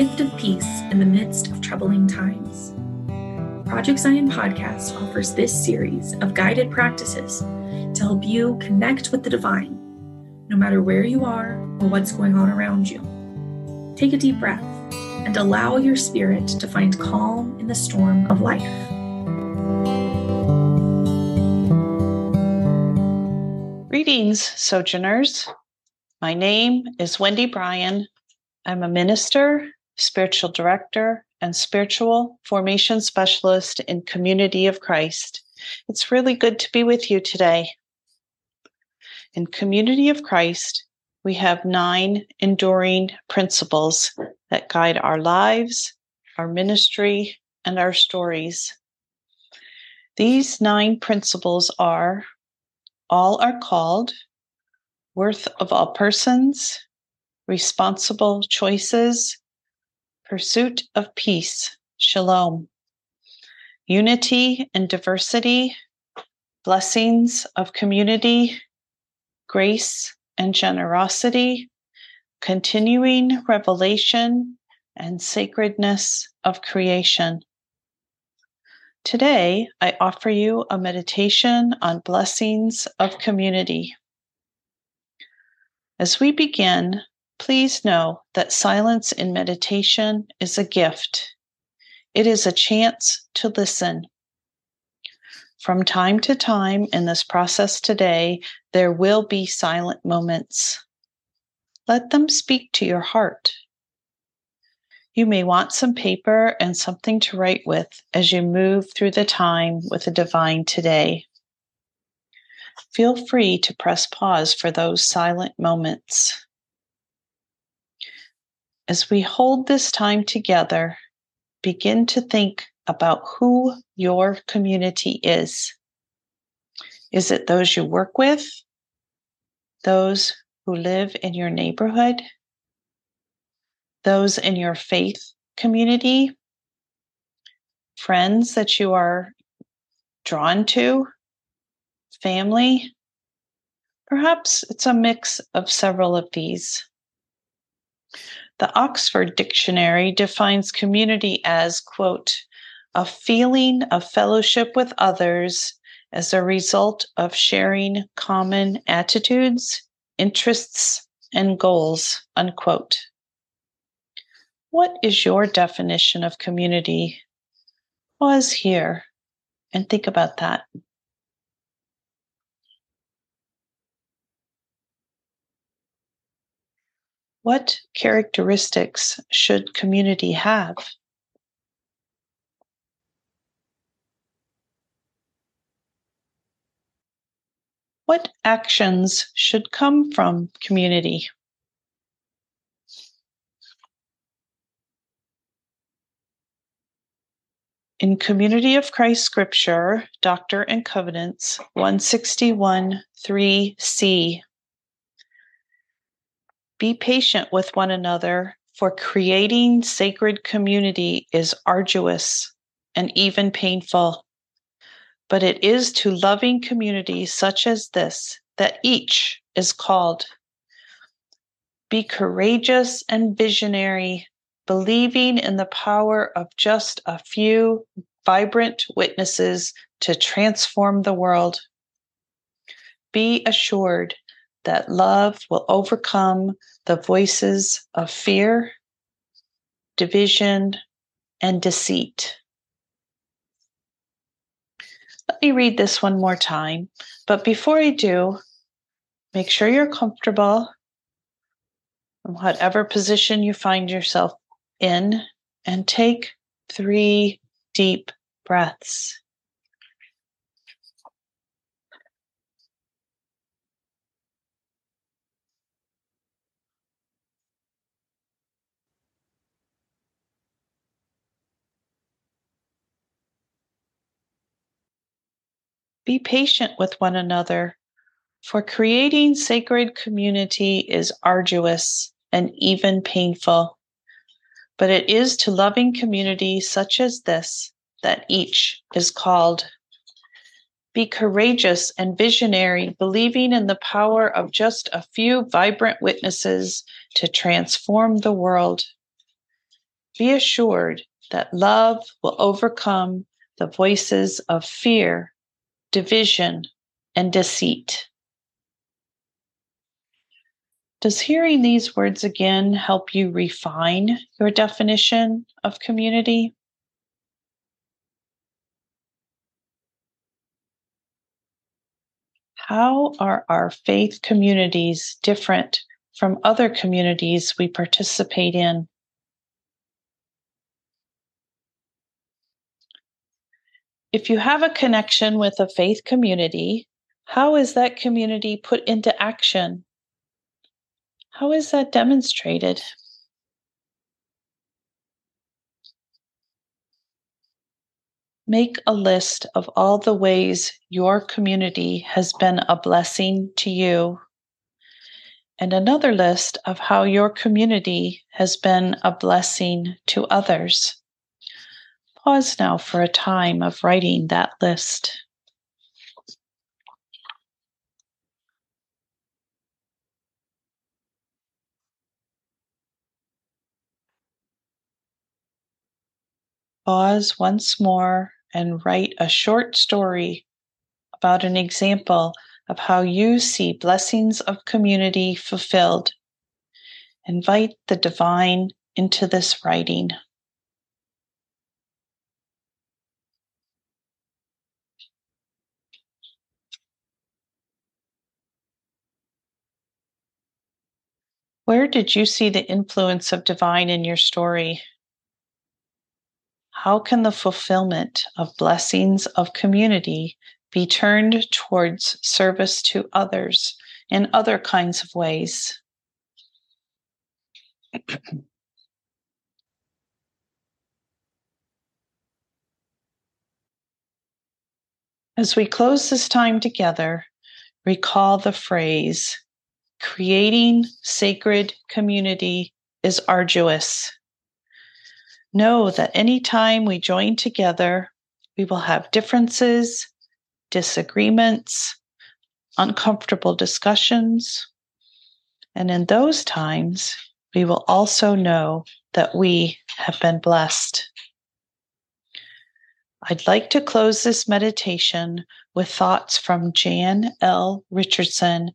gift of peace in the midst of troubling times. Project Zion Podcast offers this series of guided practices to help you connect with the divine, no matter where you are or what's going on around you. Take a deep breath and allow your spirit to find calm in the storm of life. Greetings, Sojourners. My name is Wendy Brian. I'm a minister, spiritual director, and spiritual formation specialist in Community of Christ. It's really good to be with you today. In Community of Christ, we have nine enduring principles that guide our lives, our ministry, and our stories. These nine principles are all are called, worth of all persons, responsible choices, pursuit of peace, shalom, unity and diversity, blessings of community, grace and generosity, continuing revelation, and sacredness of creation. Today, I offer you a meditation on blessings of community. As we begin, Please know that silence in meditation is a gift. It is a chance to listen. From time to time in this process today, there will be silent moments. Let them speak to your heart. You may want some paper and something to write with as you move through the time with the divine today. Feel free to press pause for those silent moments. As we hold this time together, begin to think about who your community is. Is it those you work with? Those who live in your neighborhood? Those in your faith community? Friends that you are drawn to? Family? Perhaps it's a mix of several of these. The Oxford Dictionary defines community as, quote, a feeling of fellowship with others as a result of sharing common attitudes, interests, and goals, unquote. What is your definition of community? Pause here and think about that. What characteristics should community have? What actions should come from community? In Community of Christ Scripture, Doctrine and Covenants 161 3c be patient with one another, for creating sacred community is arduous and even painful. But it is to loving community such as this that each is called. Be courageous and visionary, believing in the power of just a few vibrant witnesses to transform the world. Be assured that love will overcome the voices of fear, division, and deceit. Let me read this one more time. But before I do, make sure you're comfortable in whatever position you find yourself in and take three deep breaths. Be patient with one another, for creating sacred community is arduous and even painful. But it is to loving community such as this that each is called. Be courageous and visionary, believing in the power of just a few vibrant witnesses to transform the world. be assured that love will overcome the voices of fear, division, and deceit. Does hearing these words again help you refine your definition of community? How are our faith communities different from other communities we participate in? If you have a connection with a faith community, how is that community put into action? How is that demonstrated? Make a list of all the ways your community has been a blessing to you, and another list of how your community has been a blessing to others. Pause now for a time of writing that list. Pause once more and write a short story about an example of how you see blessings of community fulfilled. Invite the divine into this writing. Where did you see the influence of divine in your story? How can the fulfillment of blessings of community be turned towards service to others in other kinds of ways? As we close this time together, recall the phrase creating sacred community is arduous. Know that anytime we join together, we will have differences, disagreements, uncomfortable discussions. And in those times, we will also know that we have been blessed. I'd like to close this meditation with thoughts from Jan L. Richardson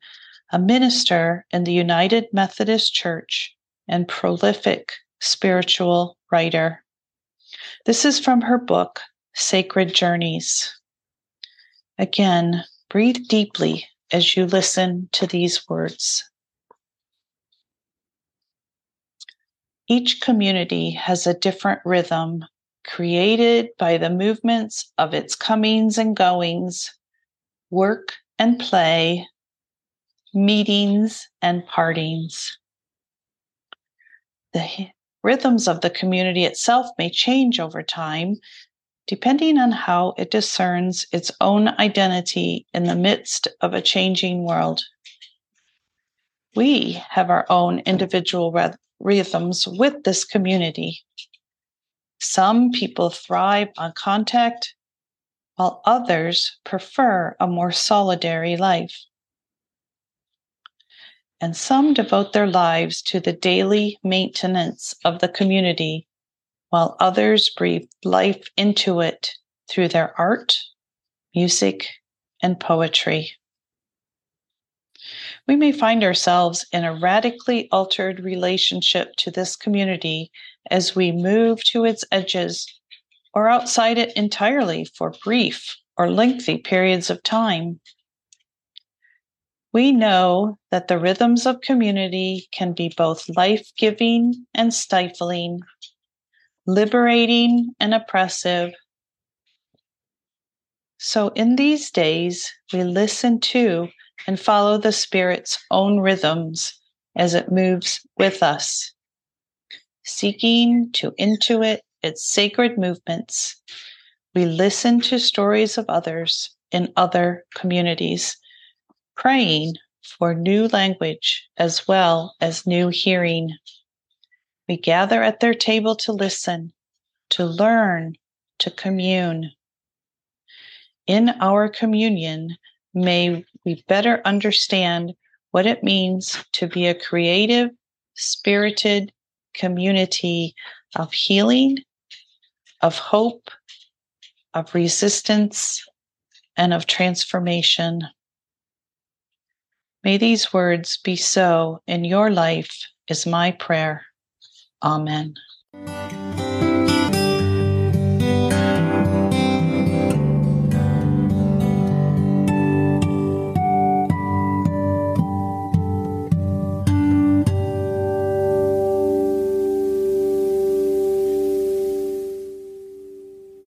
a minister in the United Methodist Church and prolific spiritual writer. This is from her book, Sacred Journeys. Again, breathe deeply as you listen to these words. Each community has a different rhythm created by the movements of its comings and goings, work and play, meetings, and partings. The rhythms of the community itself may change over time, depending on how it discerns its own identity in the midst of a changing world. We have our own individual rhythms with this community. Some people thrive on contact, while others prefer a more solitary life and some devote their lives to the daily maintenance of the community, while others breathe life into it through their art, music, and poetry. We may find ourselves in a radically altered relationship to this community as we move to its edges or outside it entirely for brief or lengthy periods of time. We know that the rhythms of community can be both life giving and stifling, liberating and oppressive. So, in these days, we listen to and follow the Spirit's own rhythms as it moves with us, seeking to intuit its sacred movements. We listen to stories of others in other communities praying for new language as well as new hearing. We gather at their table to listen, to learn, to commune. In our communion, may we better understand what it means to be a creative, spirited community of healing, of hope, of resistance, and of transformation. May these words be so in your life, is my prayer. Amen.